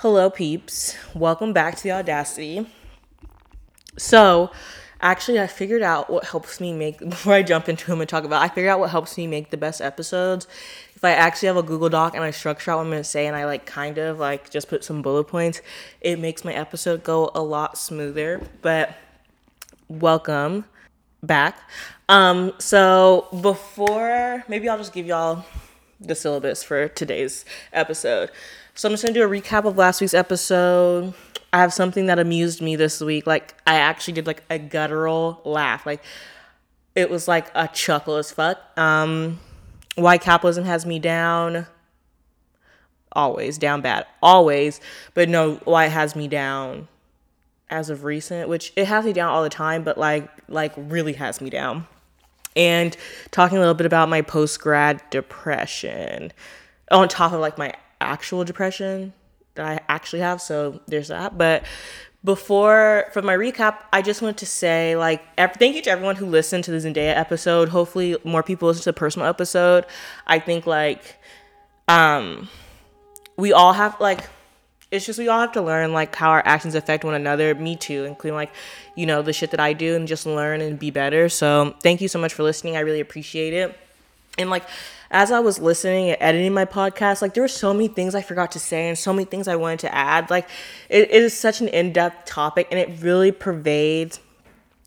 Hello, peeps. Welcome back to the Audacity. So, actually, I figured out what helps me make, before I jump into them and talk about, I figured out what helps me make the best episodes. If I actually have a Google Doc and I structure out what I'm going to say and I like kind of like just put some bullet points, it makes my episode go a lot smoother. But welcome back. Um, so before, maybe I'll just give y'all the syllabus for today's episode. So I'm just gonna do a recap of last week's episode. I have something that amused me this week. Like I actually did like a guttural laugh. Like it was like a chuckle as fuck. Um, why capitalism has me down. Always down bad. Always, but no, why it has me down as of recent, which it has me down all the time, but like like really has me down. And talking a little bit about my post grad depression on top of like my actual depression that I actually have. So there's that. But before for my recap, I just wanted to say like thank you to everyone who listened to the Zendaya episode. Hopefully more people listen to the personal episode. I think like um we all have like it's just we all have to learn like how our actions affect one another me too including like you know the shit that i do and just learn and be better so thank you so much for listening i really appreciate it and like as I was listening and editing my podcast, like there were so many things I forgot to say and so many things I wanted to add. Like it, it is such an in-depth topic and it really pervades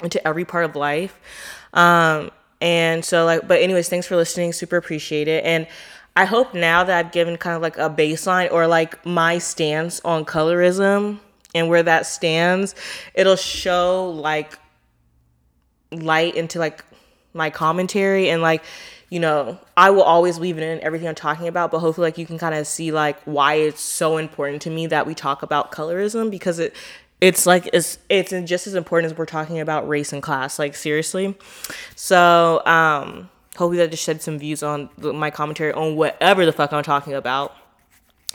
into every part of life. Um, and so like, but anyways, thanks for listening. Super appreciate it. And I hope now that I've given kind of like a baseline or like my stance on colorism and where that stands, it'll show like light into like my commentary and like you know, I will always weave it in everything I'm talking about, but hopefully like you can kind of see like why it's so important to me that we talk about colorism because it it's like it's it's just as important as we're talking about race and class, like seriously. So, um hopefully that just shed some views on my commentary on whatever the fuck I'm talking about.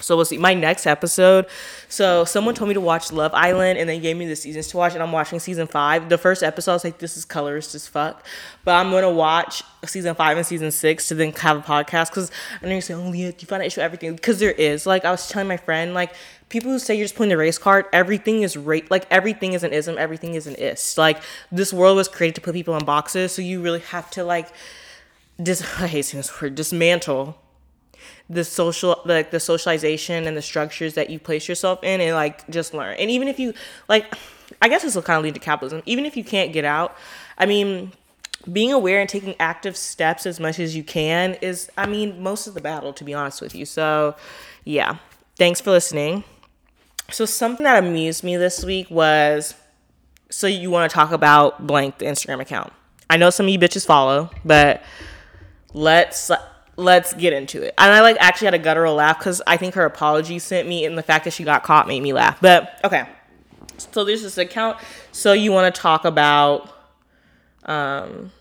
So we'll see. My next episode. So someone told me to watch Love Island, and they gave me the seasons to watch, and I'm watching season five. The first episode, I was like, "This is colorist as fuck," but I'm gonna watch season five and season six to then have a podcast because I know you're saying, "Oh, Leah, you find an issue everything?" Because there is. Like I was telling my friend, like people who say you're just playing the race card, everything is rate. Like everything is an ism, everything is an is. Like this world was created to put people in boxes, so you really have to like. Dis- I hate saying this word. Dismantle the social like the socialization and the structures that you place yourself in and like just learn. And even if you like i guess this will kind of lead to capitalism. Even if you can't get out i mean being aware and taking active steps as much as you can is i mean most of the battle to be honest with you. So yeah. Thanks for listening. So something that amused me this week was so you want to talk about blank the instagram account. I know some of you bitches follow but let's let's get into it. And I like actually had a guttural laugh because I think her apology sent me, and the fact that she got caught made me laugh. But okay, so there's this account. So you want to talk about um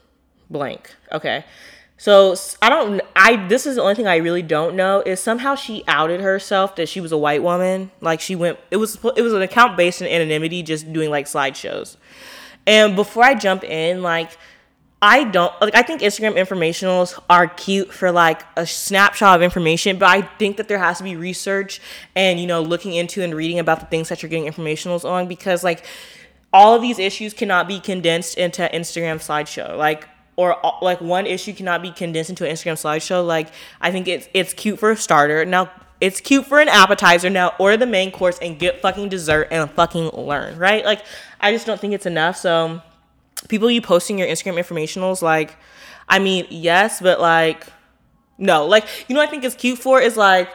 blank? Okay. So I don't. I this is the only thing I really don't know is somehow she outed herself that she was a white woman. Like she went. It was it was an account based in anonymity, just doing like slideshows. And before I jump in, like I don't like I think Instagram informationals are cute for like a snapshot of information, but I think that there has to be research and you know looking into and reading about the things that you're getting informationals on because like all of these issues cannot be condensed into Instagram slideshow. Like or like one issue cannot be condensed into an Instagram slideshow. Like I think it's it's cute for a starter. Now it's cute for an appetizer. Now order the main course and get fucking dessert and fucking learn, right? Like I just don't think it's enough. So people you posting your Instagram informationals, like, I mean, yes, but like, no. Like, you know I think is cute for is like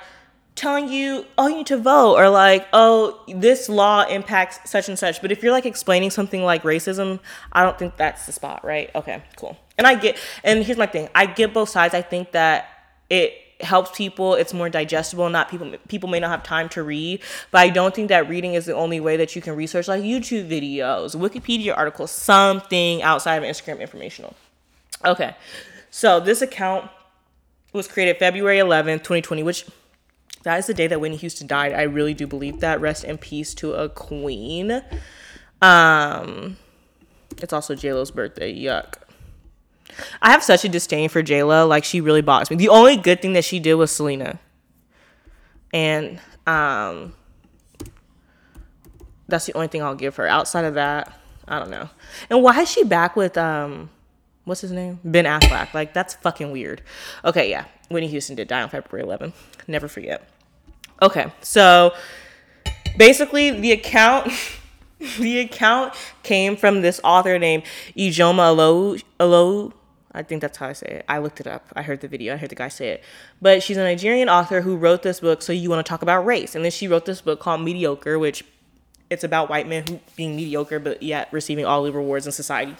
telling you, oh, you need to vote, or like, oh, this law impacts such and such. But if you're like explaining something like racism, I don't think that's the spot, right? Okay, cool. And I get, and here's my thing I get both sides. I think that it helps people it's more digestible not people people may not have time to read but i don't think that reading is the only way that you can research like youtube videos wikipedia articles something outside of instagram informational. Okay so this account was created february 11th 2020 which that is the day that whitney houston died. I really do believe that. Rest in peace to a queen. Um it's also j-lo's birthday. Yuck I have such a disdain for J Like she really bothers me. The only good thing that she did was Selena, and um, that's the only thing I'll give her. Outside of that, I don't know. And why is she back with um what's his name? Ben Affleck. Like that's fucking weird. Okay, yeah. Whitney Houston did die on February 11th. Never forget. Okay, so basically the account the account came from this author named Ijeoma Oluo Oluo I think that's how I say it. I looked it up. I heard the video. I heard the guy say it. But she's a Nigerian author who wrote this book. So you want to talk about race, and then she wrote this book called Mediocre, which it's about white men who being mediocre but yet receiving all the rewards in society.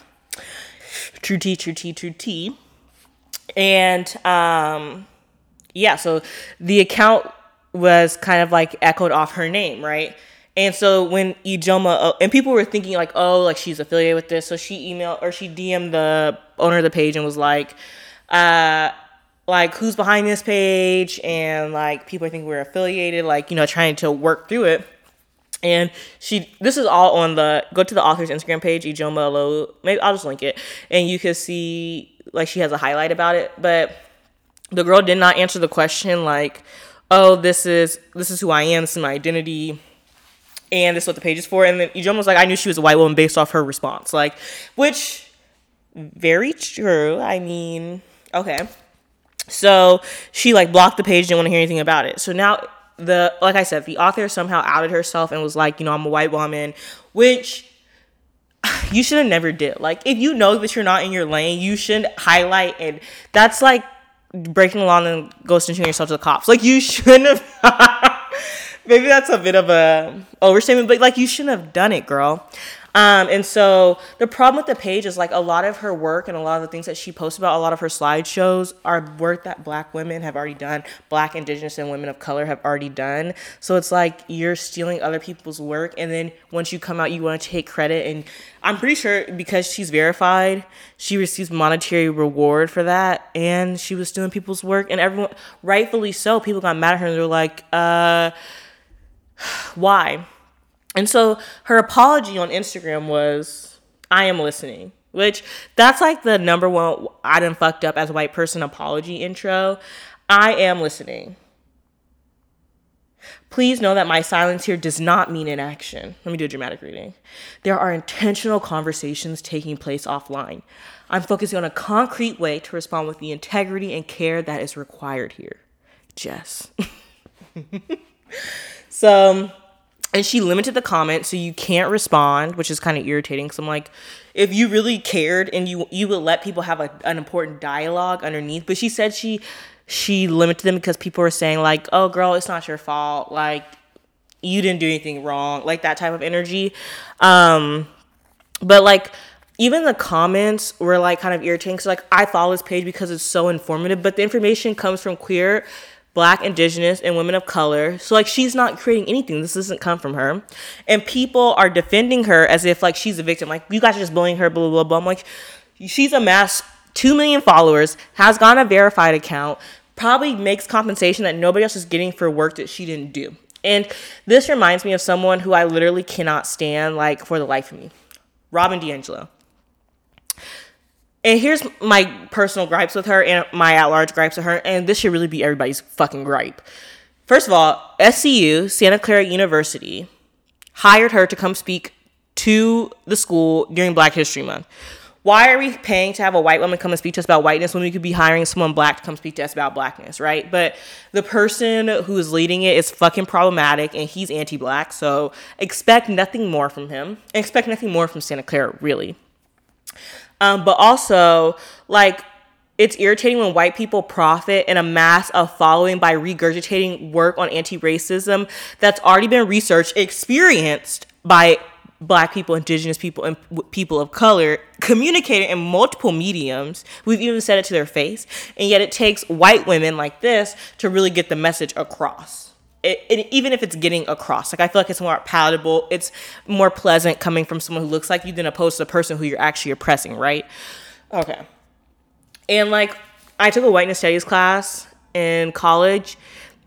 True T, true T, true T. And um, yeah, so the account was kind of like echoed off her name, right? And so when Ijeoma, uh, and people were thinking like, oh, like she's affiliated with this. So she emailed or she DM'd the owner of the page and was like, uh, like who's behind this page? And like people think we're affiliated, like, you know, trying to work through it. And she, this is all on the, go to the author's Instagram page, Ijeoma Oluo, maybe I'll just link it. And you can see, like, she has a highlight about it. But the girl did not answer the question, like, oh, this is, this is who I am, this is my identity and this is what the page is for. And then Ijeoma was like, I knew she was a white woman based off her response. Like, which, very true. I mean, okay. So she like blocked the page, didn't want to hear anything about it. So now the, like I said, the author somehow outed herself and was like, you know, I'm a white woman, which you should have never did. Like, if you know that you're not in your lane, you shouldn't highlight and that's like breaking the law and ghosting yourself to the cops. Like, you shouldn't have. maybe that's a bit of a overstatement, but like you shouldn't have done it, girl. Um, and so the problem with the page is like a lot of her work and a lot of the things that she posts about, a lot of her slideshows are work that black women have already done, black, indigenous, and women of color have already done. So it's like you're stealing other people's work. And then once you come out, you want to take credit. And I'm pretty sure because she's verified, she receives monetary reward for that. And she was stealing people's work. And everyone, rightfully so, people got mad at her and they're like, uh, why? And so her apology on Instagram was, I am listening, which that's like the number one I done fucked up as a white person apology intro. I am listening. Please know that my silence here does not mean inaction. Let me do a dramatic reading. There are intentional conversations taking place offline. I'm focusing on a concrete way to respond with the integrity and care that is required here. Jess. So, and she limited the comments so you can't respond, which is kind of irritating. Because I'm like, if you really cared and you you would let people have a, an important dialogue underneath, but she said she she limited them because people were saying like, oh girl, it's not your fault, like you didn't do anything wrong, like that type of energy. Um, but like even the comments were like kind of irritating. So like I follow this page because it's so informative, but the information comes from queer black, indigenous, and women of color. So like she's not creating anything. This doesn't come from her. And people are defending her as if like she's a victim. Like you guys are just bullying her, blah blah blah. I'm like, she's amassed two million followers, has gone a verified account, probably makes compensation that nobody else is getting for work that she didn't do. And this reminds me of someone who I literally cannot stand like for the life of me. Robin DiAngelo and here's my personal gripes with her and my at large gripes with her, and this should really be everybody's fucking gripe. First of all, SCU, Santa Clara University, hired her to come speak to the school during Black History Month. Why are we paying to have a white woman come and speak to us about whiteness when we could be hiring someone black to come speak to us about blackness, right? But the person who is leading it is fucking problematic and he's anti black, so expect nothing more from him. Expect nothing more from Santa Clara, really. Um, but also, like, it's irritating when white people profit and amass a following by regurgitating work on anti racism that's already been researched, experienced by black people, indigenous people, and people of color, communicated in multiple mediums. We've even said it to their face. And yet it takes white women like this to really get the message across it, it, even if it's getting across, like I feel like it's more palatable, it's more pleasant coming from someone who looks like you than opposed to the person who you're actually oppressing, right? Okay. And like, I took a whiteness studies class in college,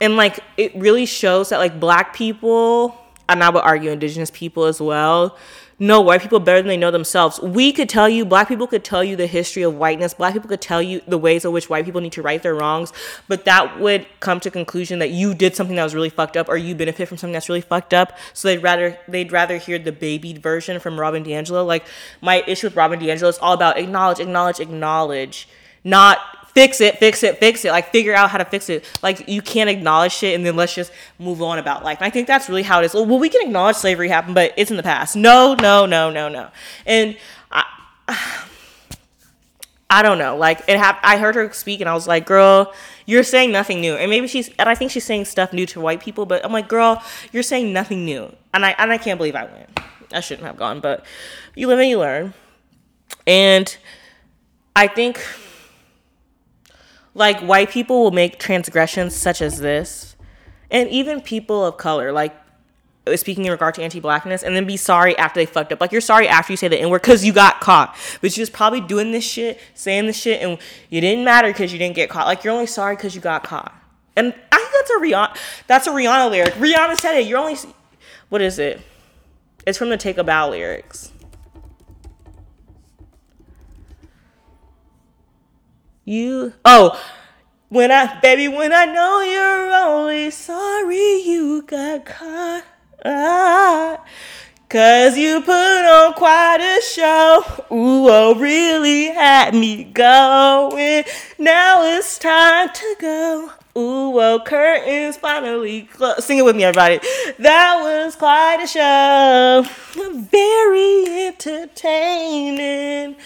and like, it really shows that like black people, and I would argue indigenous people as well, know white people better than they know themselves. We could tell you, black people could tell you the history of whiteness. Black people could tell you the ways in which white people need to right their wrongs, but that would come to conclusion that you did something that was really fucked up or you benefit from something that's really fucked up. So they'd rather they'd rather hear the babied version from Robin DiAngelo. Like my issue with Robin DiAngelo is all about acknowledge, acknowledge, acknowledge, not fix it, fix it, fix it. Like figure out how to fix it. Like you can't acknowledge shit and then let's just move on about life. And I think that's really how it is. Well, we can acknowledge slavery happened, but it's in the past. No, no, no, no, no. And I, I don't know. Like it happened. I heard her speak and I was like, girl, you're saying nothing new. And maybe she's and I think she's saying stuff new to white people, but I'm like, girl, you're saying nothing new. And I and I can't believe I went. I shouldn't have gone, but you live and you learn. And I think like white people will make transgressions such as this, and even people of color, like uh, speaking in regard to anti-blackness, and then be sorry after they fucked up. Like you're sorry after you say the n-word because you got caught, but you was probably doing this shit, saying this shit, and you didn't matter because you didn't get caught. Like you're only sorry because you got caught. And I think that's a Rihanna. That's a Rihanna lyric. Rihanna said it. You're only. What is it? It's from the Take a Bow lyrics. You oh when I baby when I know you're only sorry you got caught. Ah, Cause you put on quite a show. Ooh, oh, really had me going. Now it's time to go. Ooh, well, curtains finally closed. Sing it with me, everybody. That was quite a show. Very entertaining.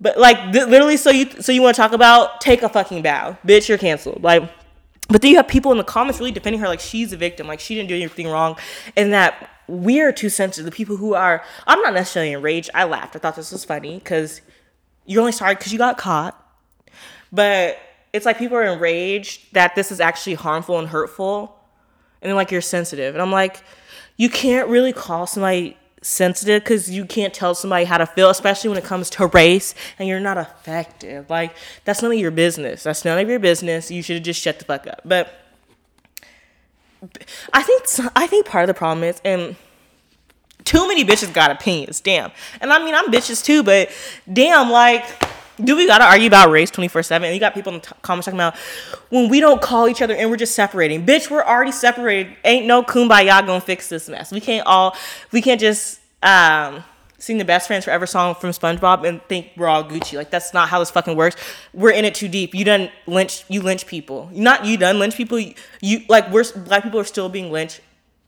But like th- literally, so you so you want to talk about take a fucking bow, bitch, you're canceled. Like, but then you have people in the comments really defending her like she's a victim, like she didn't do anything wrong, and that we're too sensitive. The people who are, I'm not necessarily enraged. I laughed. I thought this was funny because you're only sorry because you got caught, but it's like people are enraged that this is actually harmful and hurtful, and then like you're sensitive, and I'm like, you can't really call somebody sensitive because you can't tell somebody how to feel, especially when it comes to race and you're not effective. Like, that's none of your business. That's none of your business. You should have just shut the fuck up. But I think I think part of the problem is, and too many bitches got opinions. Damn. And I mean, I'm bitches too, but damn, like do we gotta argue about race 24 7 and you got people in the t- comments talking about when we don't call each other and we're just separating. Bitch we're already separated. Ain't no kumbaya gonna fix this mess. We can't all we can't just um sing the best friends forever song from spongebob and think we're all gucci. Like that's not how this fucking works. We're in it too deep. You done lynch you lynch people. Not you done lynch people. You, you like we're black people are still being lynched.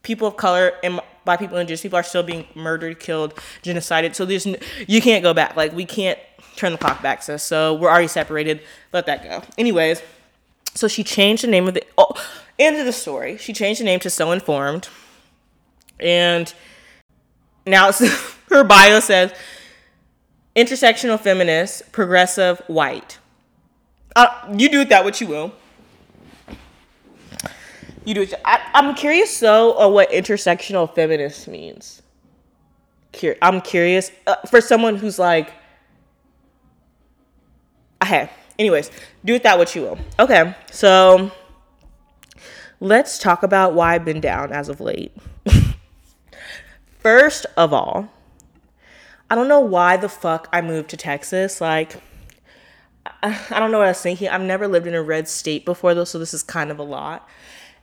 People of color and black people and indigenous people are still being murdered killed genocided. So there's you can't go back. Like we can't turn the clock back, sis. So we're already separated. Let that go. Anyways, so she changed the name of the oh, end of the story. She changed the name to So Informed, and now her bio says intersectional feminist, progressive, white. Uh, you do with that what you will. You do. It, I, I'm curious though of what intersectional feminist means. Cur- I'm curious uh, for someone who's like Okay. Anyways, do that what you will. Okay. So let's talk about why I've been down as of late. First of all, I don't know why the fuck I moved to Texas. Like, I, I don't know what I was thinking. I've never lived in a red state before, though, so this is kind of a lot.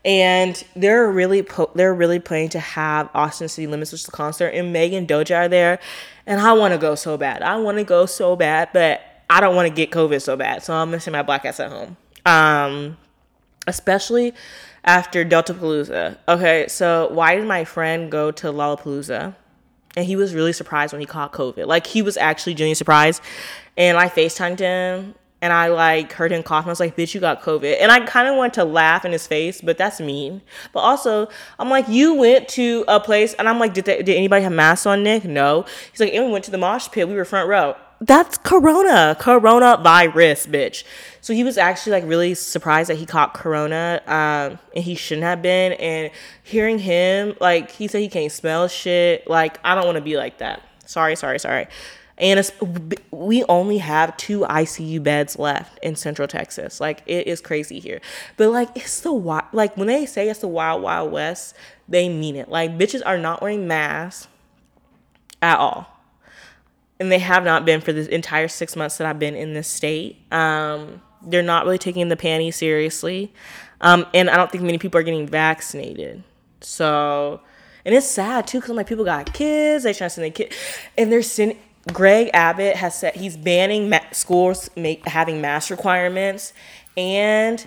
And they're really po- they're really planning to have Austin City Limits, which is the concert, and Megan Doja are there, and I want to go so bad. I want to go so bad, but I don't want to get COVID so bad, so I'm missing my black ass at home. Um, especially after Delta Palooza. Okay, so why did my friend go to Lollapalooza? And he was really surprised when he caught COVID. Like he was actually genuinely surprised. And I FaceTimed him and I like heard him cough and I was like, bitch, you got COVID. And I kind of wanted to laugh in his face, but that's mean. But also, I'm like, you went to a place and I'm like, did, did anybody have masks on, Nick? No. He's like, and we went to the mosh pit. We were front row that's corona corona virus bitch. So he was actually like really surprised that he caught corona um, and he shouldn't have been. And hearing him like he said he can't smell shit. Like i don't want to be like that. Sorry sorry sorry. And we only have two icu beds left in central texas. Like it is crazy here. But like it's the wild like when they say it's the wild wild west they mean it. Like bitches are not wearing masks at all. And they have not been for the entire six months that I've been in this state. Um, they're not really taking the panty seriously. Um, and I don't think many people are getting vaccinated. So, and it's sad too, because like people got kids, they trying to send their kids, and they're sending. Greg Abbott has said he's banning ma- schools make, having mask requirements, and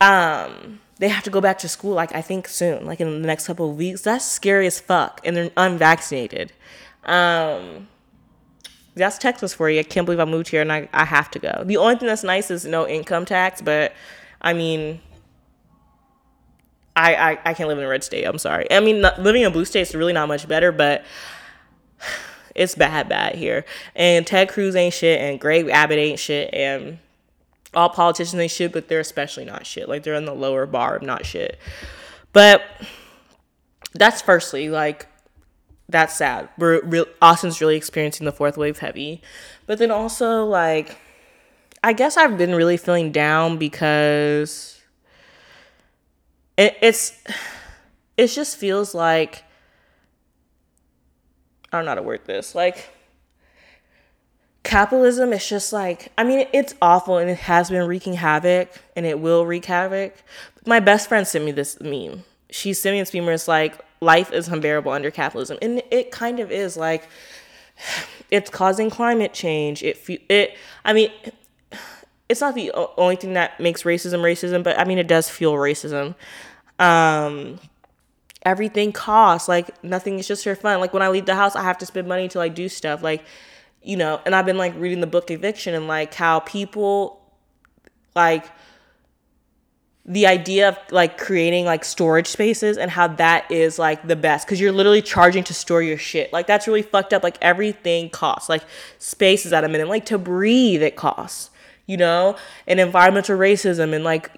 um, they have to go back to school like I think soon, like in the next couple of weeks. That's scary as fuck, and they're unvaccinated. Um, that's Texas for you. I can't believe I moved here and I, I have to go. The only thing that's nice is no income tax, but I mean, I, I, I can't live in a red state. I'm sorry. I mean, not, living in a blue state is really not much better, but it's bad, bad here. And Ted Cruz ain't shit, and Greg Abbott ain't shit, and all politicians ain't shit, but they're especially not shit. Like they're in the lower bar of not shit. But that's firstly like that's sad. We're Austin's really experiencing the fourth wave heavy, but then also like I guess I've been really feeling down because it, it's it just feels like I don't know how to word this like capitalism is just like i mean it's awful and it has been wreaking havoc and it will wreak havoc. My best friend sent me this meme. She sent me this meme where it's like life is unbearable under capitalism. And it kind of is like it's causing climate change. It it i mean it's not the only thing that makes racism racism but i mean it does fuel racism. Um everything costs. Like nothing is just for fun. Like when i leave the house i have to spend money to like do stuff. Like you know, and I've been like reading the book Eviction and like how people like the idea of like creating like storage spaces and how that is like the best because you're literally charging to store your shit. Like that's really fucked up. Like everything costs. Like space is at a minimum. Like to breathe, it costs. You know, and environmental racism and like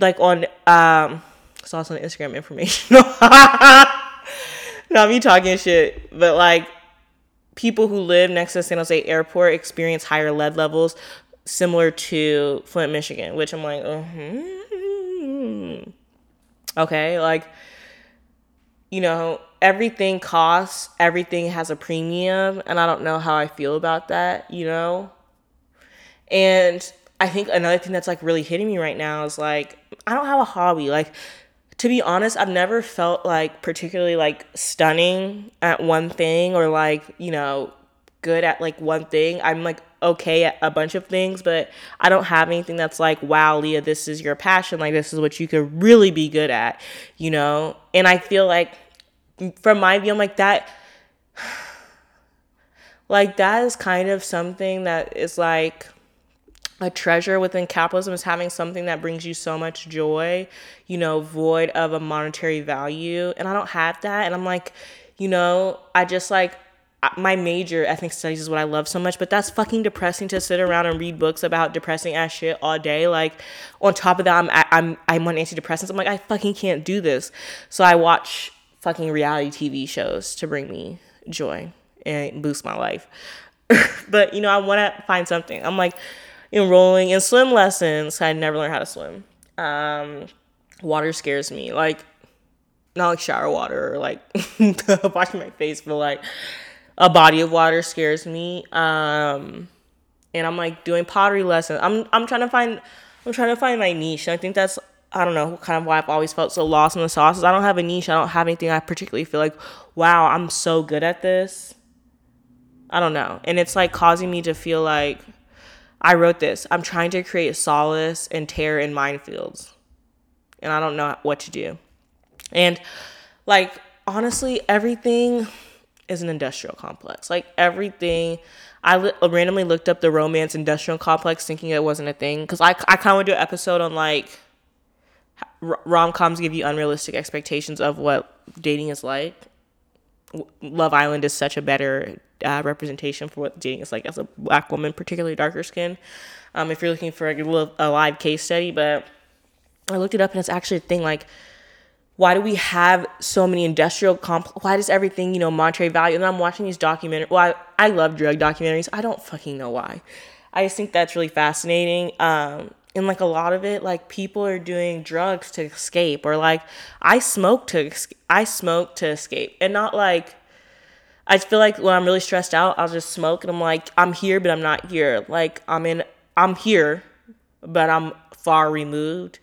like on um saw some Instagram information. Not me talking shit, but like people who live next to San Jose Airport experience higher lead levels similar to Flint, Michigan, which I'm like, uh-huh. Hmm. okay, like, you know, everything costs, everything has a premium, and I don't know how I feel about that, you know? And I think another thing that's like really hitting me right now is like, I don't have a hobby. Like, to be honest, I've never felt like particularly like stunning at one thing or like, you know, good at like one thing. I'm like okay at a bunch of things, but I don't have anything that's like, wow, Leah, this is your passion. Like, this is what you could really be good at, you know? And I feel like, from my view, I'm like, that, like, that is kind of something that is like, a treasure within capitalism is having something that brings you so much joy, you know, void of a monetary value. And I don't have that. And I'm like, you know, I just like, my major ethnic studies is what I love so much, but that's fucking depressing to sit around and read books about depressing ass shit all day. Like, on top of that, I'm I'm I'm on antidepressants. I'm like, I fucking can't do this. So I watch fucking reality TV shows to bring me joy and boost my life. but you know, I want to find something. I'm like, enrolling in swim lessons. I never learned how to swim. Um, water scares me. Like, not like shower water or like washing my face, but like a body of water scares me. Um, and I'm like doing pottery lessons. I'm I'm trying to find I'm trying to find my niche. I think that's I don't know kind of why I've always felt so lost in the sauces. I don't have a niche. I don't have anything I particularly feel like, wow, I'm so good at this. I don't know. And it's like causing me to feel like I wrote this. I'm trying to create solace and terror in minefields. And I don't know what to do. And like honestly, everything is an industrial complex. Like everything I li- randomly looked up the romance industrial complex thinking it wasn't a thing cuz I I kind of want to do an episode on like rom-coms give you unrealistic expectations of what dating is like. Love Island is such a better uh, representation for what dating is like as a black woman, particularly darker skin. Um, if you're looking for a live case study, but I looked it up and it's actually a thing like, why do we have so many industrial comp? Why does everything, you know, monetary value? And I'm watching these documentaries. Well, I, I love drug documentaries. I don't fucking know why. I just think that's really fascinating. Um, and like a lot of it, like people are doing drugs to escape, or like I smoke to I smoke to escape, and not like I feel like when I'm really stressed out, I'll just smoke and I'm like, I'm here, but I'm not here. Like I'm in, I'm here, but I'm far removed.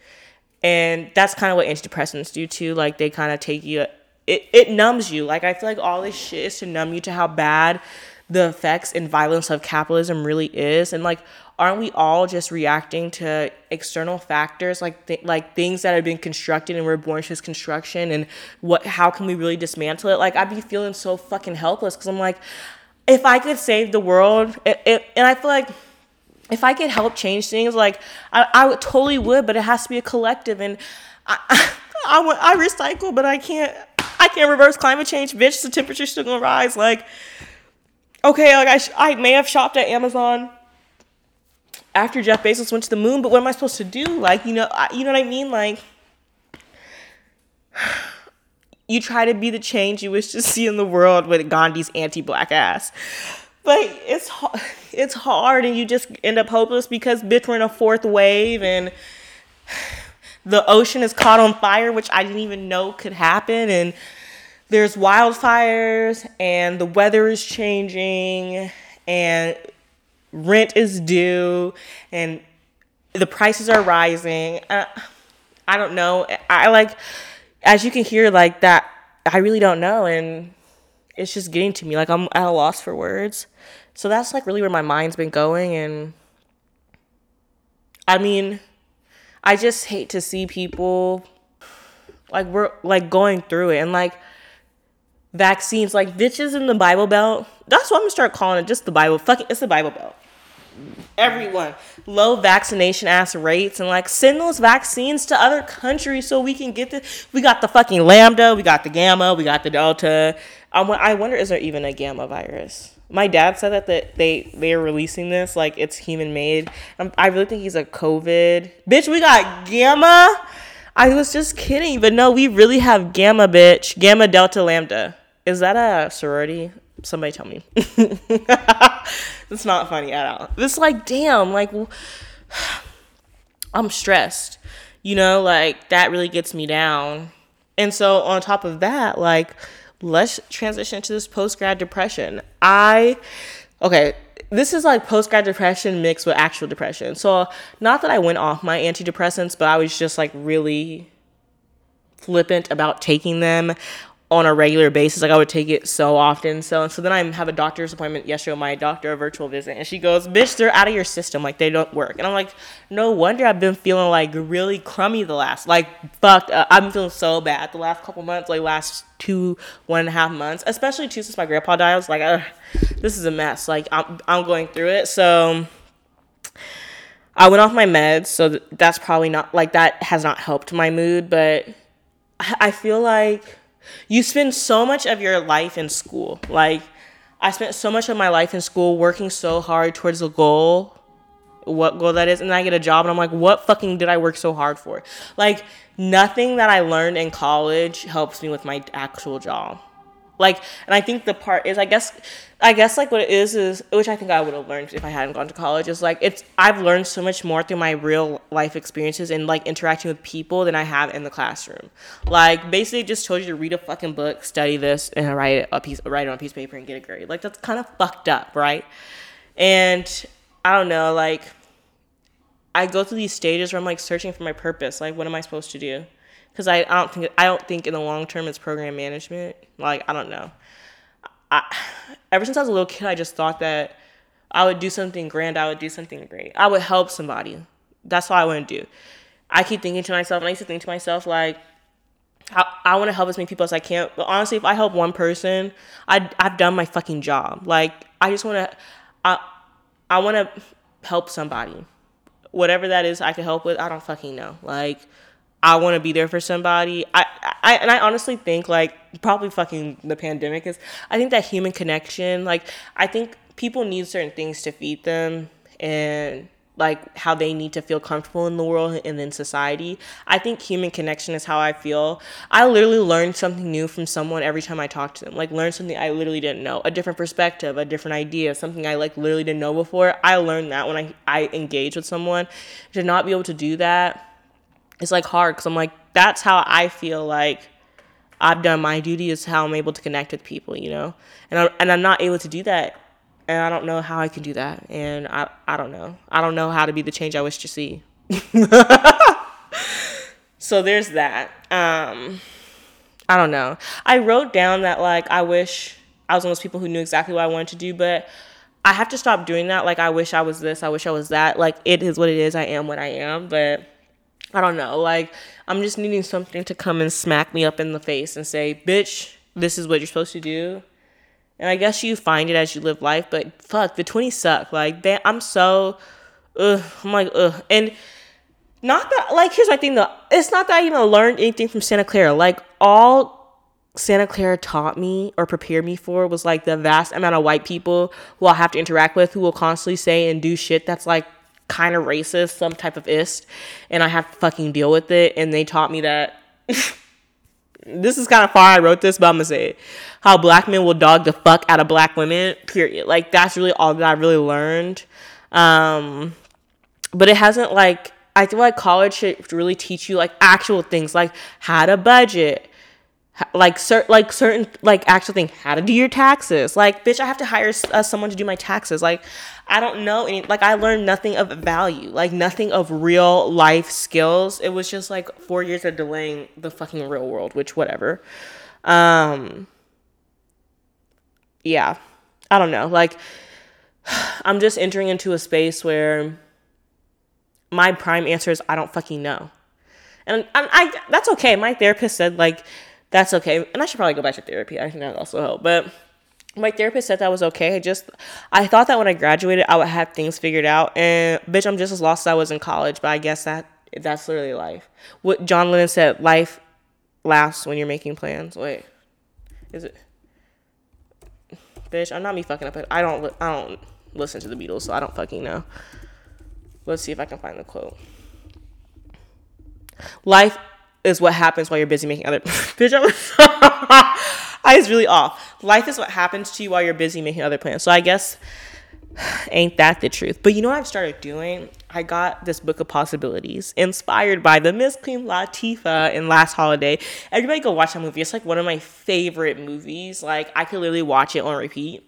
And that's kind of what antidepressants do too. Like they kind of take you, it, it numbs you. Like I feel like all this shit is to numb you to how bad the effects and violence of capitalism really is. And like, aren't we all just reacting to external factors like th- like things that have been constructed and we're born to this construction and what how can we really dismantle it like i'd be feeling so fucking helpless because i'm like if i could save the world it, it, and i feel like if i could help change things like i, I totally would but it has to be a collective and i I, I, I recycle but i can't i can't reverse climate change bitch the temperature's still gonna rise like okay like i, sh- I may have shopped at amazon after Jeff Bezos went to the moon, but what am I supposed to do? Like, you know, you know what I mean? Like, you try to be the change you wish to see in the world with Gandhi's anti-black ass. But it's it's hard, and you just end up hopeless because bitch, we're in a fourth wave, and the ocean is caught on fire, which I didn't even know could happen, and there's wildfires, and the weather is changing, and rent is due and the prices are rising. Uh, I don't know. I like, as you can hear, like that, I really don't know. And it's just getting to me. Like, I'm at a loss for words. So that's like really where my mind's been going. And I mean, I just hate to see people like we're like going through it and like vaccines, like bitches in the Bible Belt. That's what I'm gonna start calling it. Just the Bible. Fuck it, it's the Bible Belt everyone low vaccination ass rates and like send those vaccines to other countries so we can get the we got the fucking lambda we got the gamma we got the delta um, i wonder is there even a gamma virus? My dad said that the, they they are releasing this like it's human made um, i really think he's a covid. Bitch we got gamma? I was just kidding but no we really have gamma bitch. Gamma delta lambda. Is that a sorority? Somebody tell me. It's not funny at all. It's like, damn, like, I'm stressed. You know, like, that really gets me down. And so, on top of that, like, let's transition to this post grad depression. I, okay, this is like post grad depression mixed with actual depression. So, not that I went off my antidepressants, but I was just like really flippant about taking them on a regular basis. Like I would take it so often. So so then I have a doctor's appointment yesterday with my doctor, a virtual visit, and she goes, "Bitch, they're out of your system. Like they don't work." And I'm like, "No wonder I've been feeling like really crummy the last like fucked. Uh, I'm feeling so bad the last couple months, like last two one and a half months, especially too since my grandpa died. I was like, this is a mess. Like I'm I'm going through it. So." I went off my meds, so that's probably not like that has not helped my mood, but I feel like you spend so much of your life in school. Like, I spent so much of my life in school working so hard towards a goal, what goal that is, and I get a job and I'm like, what fucking did I work so hard for? Like, nothing that I learned in college helps me with my actual job. Like, and I think the part is, I guess, I guess like what it is is, which I think I would have learned if I hadn't gone to college, is like it's I've learned so much more through my real life experiences and like interacting with people than I have in the classroom. Like basically, just told you to read a fucking book, study this, and write a piece, write it on a piece of paper and get a grade. Like that's kind of fucked up, right? And I don't know, like I go through these stages where I'm like searching for my purpose. Like, what am I supposed to do? Because I, I don't think I don't think in the long term it's program management. Like I don't know. I, ever since I was a little kid, I just thought that I would do something grand. I would do something great. I would help somebody. That's all I want to do. I keep thinking to myself, and I used to think to myself like, I, I want to help as many people as I can. But honestly, if I help one person, I I've done my fucking job. Like I just want to, I I want to help somebody, whatever that is I can help with. I don't fucking know. Like I want to be there for somebody. I, I and I honestly think like probably fucking the pandemic is. I think that human connection. Like I think people need certain things to feed them and like how they need to feel comfortable in the world and in society. I think human connection is how I feel. I literally learn something new from someone every time I talk to them. Like learn something I literally didn't know, a different perspective, a different idea, something I like literally didn't know before. I learned that when I I engage with someone. To not be able to do that it's like hard because I'm like, that's how I feel like I've done my duty is how I'm able to connect with people, you know? And I'm, and I'm not able to do that. And I don't know how I can do that. And I, I don't know. I don't know how to be the change I wish to see. so there's that. Um, I don't know. I wrote down that like I wish I was one of those people who knew exactly what I wanted to do, but I have to stop doing that. Like I wish I was this, I wish I was that. Like it is what it is. I am what I am, but I don't know. Like I'm just needing something to come and smack me up in the face and say, "Bitch, this is what you're supposed to do." And I guess you find it as you live life, but fuck, the 20s suck. Like they, I'm so ugh, I'm like ugh. And not that like here's my thing though. It's not that I even learned anything from Santa Clara. Like all Santa Clara taught me or prepared me for was like the vast amount of white people who I'll have to interact with who will constantly say and do shit that's like kind of racist, some type of ist, and I have to fucking deal with it. And they taught me that this is kind of far I wrote this, but I'm gonna say it. How black men will dog the fuck out of black women, period. Like that's really all that I really learned. Um, but it hasn't like I feel like college should really teach you like actual things like how to budget, like certain like certain like actual thing how to do your taxes like bitch i have to hire uh, someone to do my taxes like i don't know any like i learned nothing of value like nothing of real life skills it was just like four years of delaying the fucking real world which whatever um yeah i don't know like i'm just entering into a space where my prime answer is i don't fucking know and I, I that's okay my therapist said like that's okay. And I should probably go back to therapy. I think that also help. But my therapist said that was okay. I just I thought that when I graduated I would have things figured out. And bitch, I'm just as lost as I was in college. But I guess that that's literally life. What John Lennon said, life lasts when you're making plans. Wait, is it? Bitch, I'm not me fucking up. I don't I don't listen to the Beatles, so I don't fucking know. Let's see if I can find the quote. Life is what happens while you're busy making other bitch I was really off. Life is what happens to you while you're busy making other plans. So I guess ain't that the truth. But you know what I've started doing? I got this book of possibilities inspired by the Miss Queen Latifah in Last Holiday. Everybody go watch that movie. It's like one of my favorite movies. Like I could literally watch it on repeat.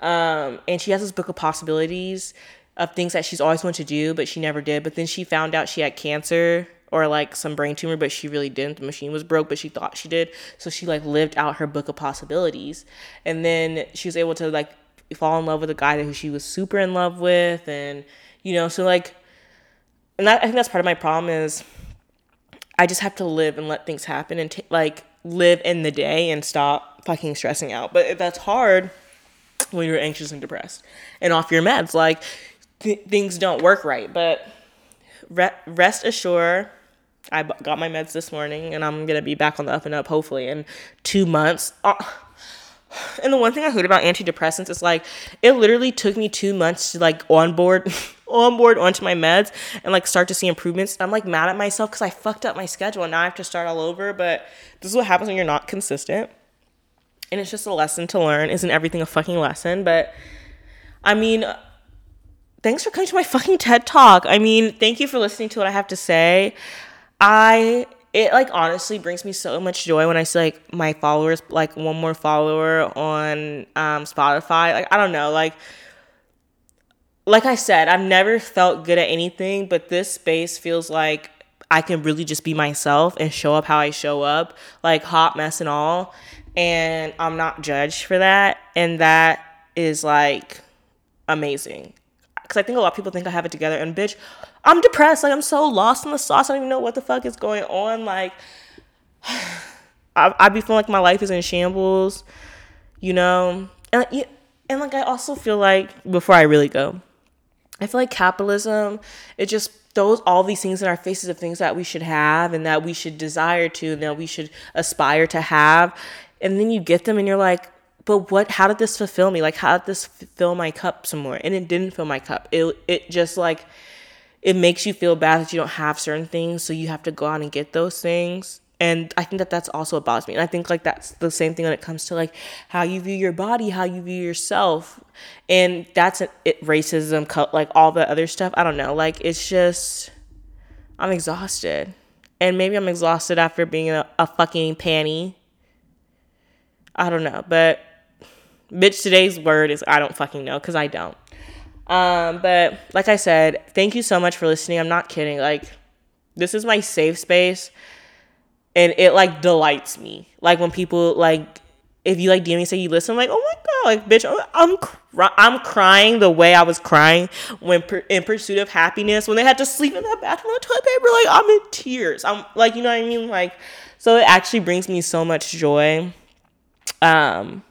Um, and she has this book of possibilities of things that she's always wanted to do, but she never did. But then she found out she had cancer or like some brain tumor, but she really didn't. The machine was broke, but she thought she did. So she like lived out her book of possibilities. And then she was able to like fall in love with a guy that who she was super in love with. And, you know, so like, and that, I think that's part of my problem is I just have to live and let things happen and t- like live in the day and stop fucking stressing out. But that's hard when you're anxious and depressed and off your meds. Like th- things don't work right. But re- rest assured, I got my meds this morning and I'm gonna be back on the up and up hopefully in two months. Uh, and the one thing I heard about antidepressants is like it literally took me two months to like onboard onboard onto my meds and like start to see improvements. I'm like mad at myself because I fucked up my schedule and now I have to start all over. But this is what happens when you're not consistent. And it's just a lesson to learn. Isn't everything a fucking lesson? But I mean, thanks for coming to my fucking TED talk. I mean, thank you for listening to what I have to say. I it like honestly brings me so much joy when I see like my followers like one more follower on um, Spotify. Like I don't know, like like I said, I've never felt good at anything, but this space feels like I can really just be myself and show up how I show up, like hot mess and all. And I'm not judged for that. And that is like amazing. Because I think a lot of people think I have it together. And bitch, I'm depressed. Like I'm so lost in the sauce. I don't even know what the fuck is going on. Like I I be feeling like my life is in shambles, you know. And and like I also feel like before I really go, I feel like capitalism it just throws all these things in our faces of things that we should have and that we should desire to and that we should aspire to have, and then you get them and you're like. But what? How did this fulfill me? Like, how did this fill my cup some more? And it didn't fill my cup. It it just like it makes you feel bad that you don't have certain things so you have to go out and get those things. And i think that that's also what bothers me. And i think like that's the same thing when it comes to like how you view your body how you view yourself. And that's an, it, racism like all the other stuff. I don't know. Like it's just i'm exhausted. And maybe i'm exhausted after being a, a fucking panty. I don't know, but bitch, today's word is I don't fucking know because I don't. Um, but like I said, thank you so much for listening. I'm not kidding. Like, this is my safe space, and it like delights me. Like when people like, if you like DM me say you listen, I'm like, oh my god, like bitch, I'm cry- I'm crying the way I was crying when per- in pursuit of happiness when they had to sleep in that bathroom on toilet paper. Like I'm in tears. I'm like, you know what I mean? Like, so it actually brings me so much joy. Um,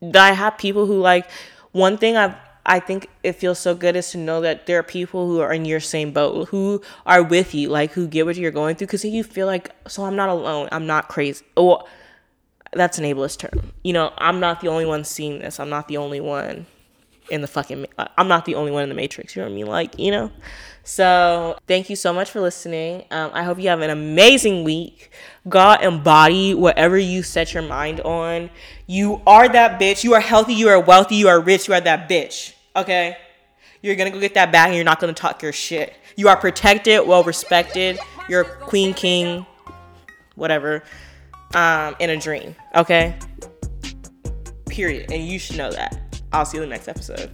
that I have people who like one thing I've I think it feels so good is to know that there are people who are in your same boat, who are with you, like who get what you're going through, because you feel like, so I'm not alone. I'm not crazy. Oh, that's an ableist term. You know, I'm not the only one seeing this. I'm not the only one in the fucking. I'm not the only one in the matrix. You know what I mean? Like, you know. So thank you so much for listening. Um, I hope you have an amazing week. God embody whatever you set your mind on. You are that bitch. You are healthy. You are wealthy. You are rich. You are that bitch. Okay. You're gonna go get that bag and you're not gonna talk your shit. You are protected, well respected. You're queen, king, whatever, um, in a dream. Okay. Period. And you should know that. I'll see you in the next episode.